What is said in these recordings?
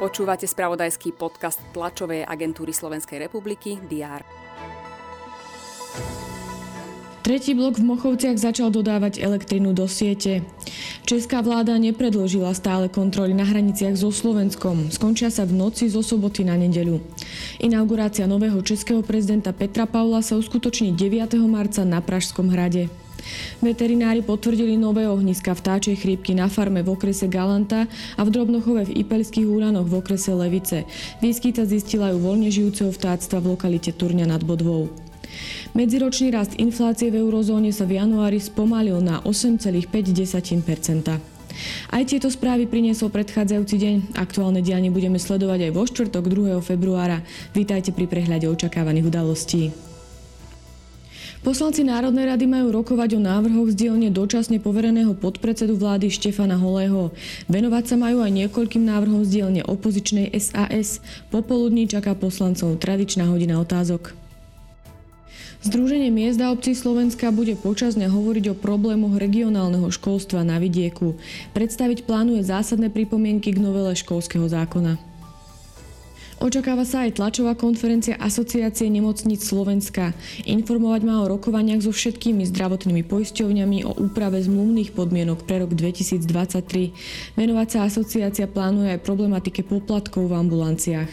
Počúvate spravodajský podcast tlačovej agentúry Slovenskej republiky DR. Tretí blok v Mochovciach začal dodávať elektrinu do siete. Česká vláda nepredložila stále kontroly na hraniciach so Slovenskom. Skončia sa v noci zo soboty na nedeľu. Inaugurácia nového českého prezidenta Petra Paula sa uskutoční 9. marca na Pražskom hrade. Veterinári potvrdili nové ohniska vtáčej chrípky na farme v okrese Galanta a v Drobnochove v Ipelských úranoch v okrese Levice. Výskyt sa zistila aj u voľne žijúceho vtáctva v lokalite Turňa nad Bodvou. Medziročný rast inflácie v eurozóne sa v januári spomalil na 8,5% aj tieto správy priniesol predchádzajúci deň. Aktuálne dianie budeme sledovať aj vo štvrtok 2. februára. Vítajte pri prehľade očakávaných udalostí. Poslanci Národnej rady majú rokovať o návrhoch z dielne dočasne povereného podpredsedu vlády Štefana Holého. Venovať sa majú aj niekoľkým návrhom z dielne opozičnej SAS. Popoludní čaká poslancov tradičná hodina otázok. Združenie miest a obcí Slovenska bude počasne hovoriť o problémoch regionálneho školstva na vidieku. Predstaviť plánuje zásadné pripomienky k novele školského zákona. Očakáva sa aj tlačová konferencia Asociácie nemocníc Slovenska. Informovať má o rokovaniach so všetkými zdravotnými poisťovňami o úprave zmluvných podmienok pre rok 2023. Venovať sa asociácia plánuje aj problematike poplatkov v ambulanciách.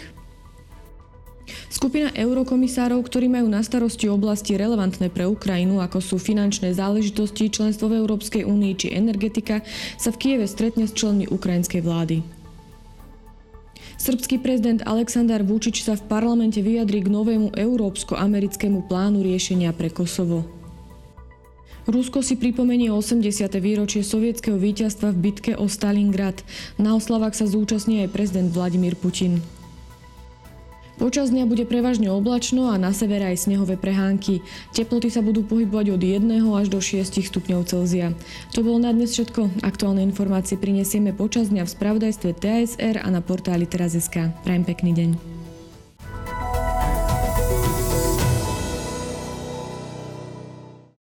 Skupina eurokomisárov, ktorí majú na starosti oblasti relevantné pre Ukrajinu, ako sú finančné záležitosti, členstvo v Európskej únii či energetika, sa v Kieve stretne s členmi ukrajinskej vlády. Srbský prezident Aleksandar Vučič sa v parlamente vyjadrí k novému európsko-americkému plánu riešenia pre Kosovo. Rusko si pripomenie 80. výročie sovietského víťazstva v bitke o Stalingrad. Na oslavách sa zúčastní aj prezident Vladimír Putin. Počas dňa bude prevažne oblačno a na severe aj snehové prehánky. Teploty sa budú pohybovať od 1 až do 6 stupňov Celzia. To bolo na dnes všetko. Aktuálne informácie prinesieme počas dňa v spravodajstve TSR a na portáli teraz.sk. Prajem pekný deň.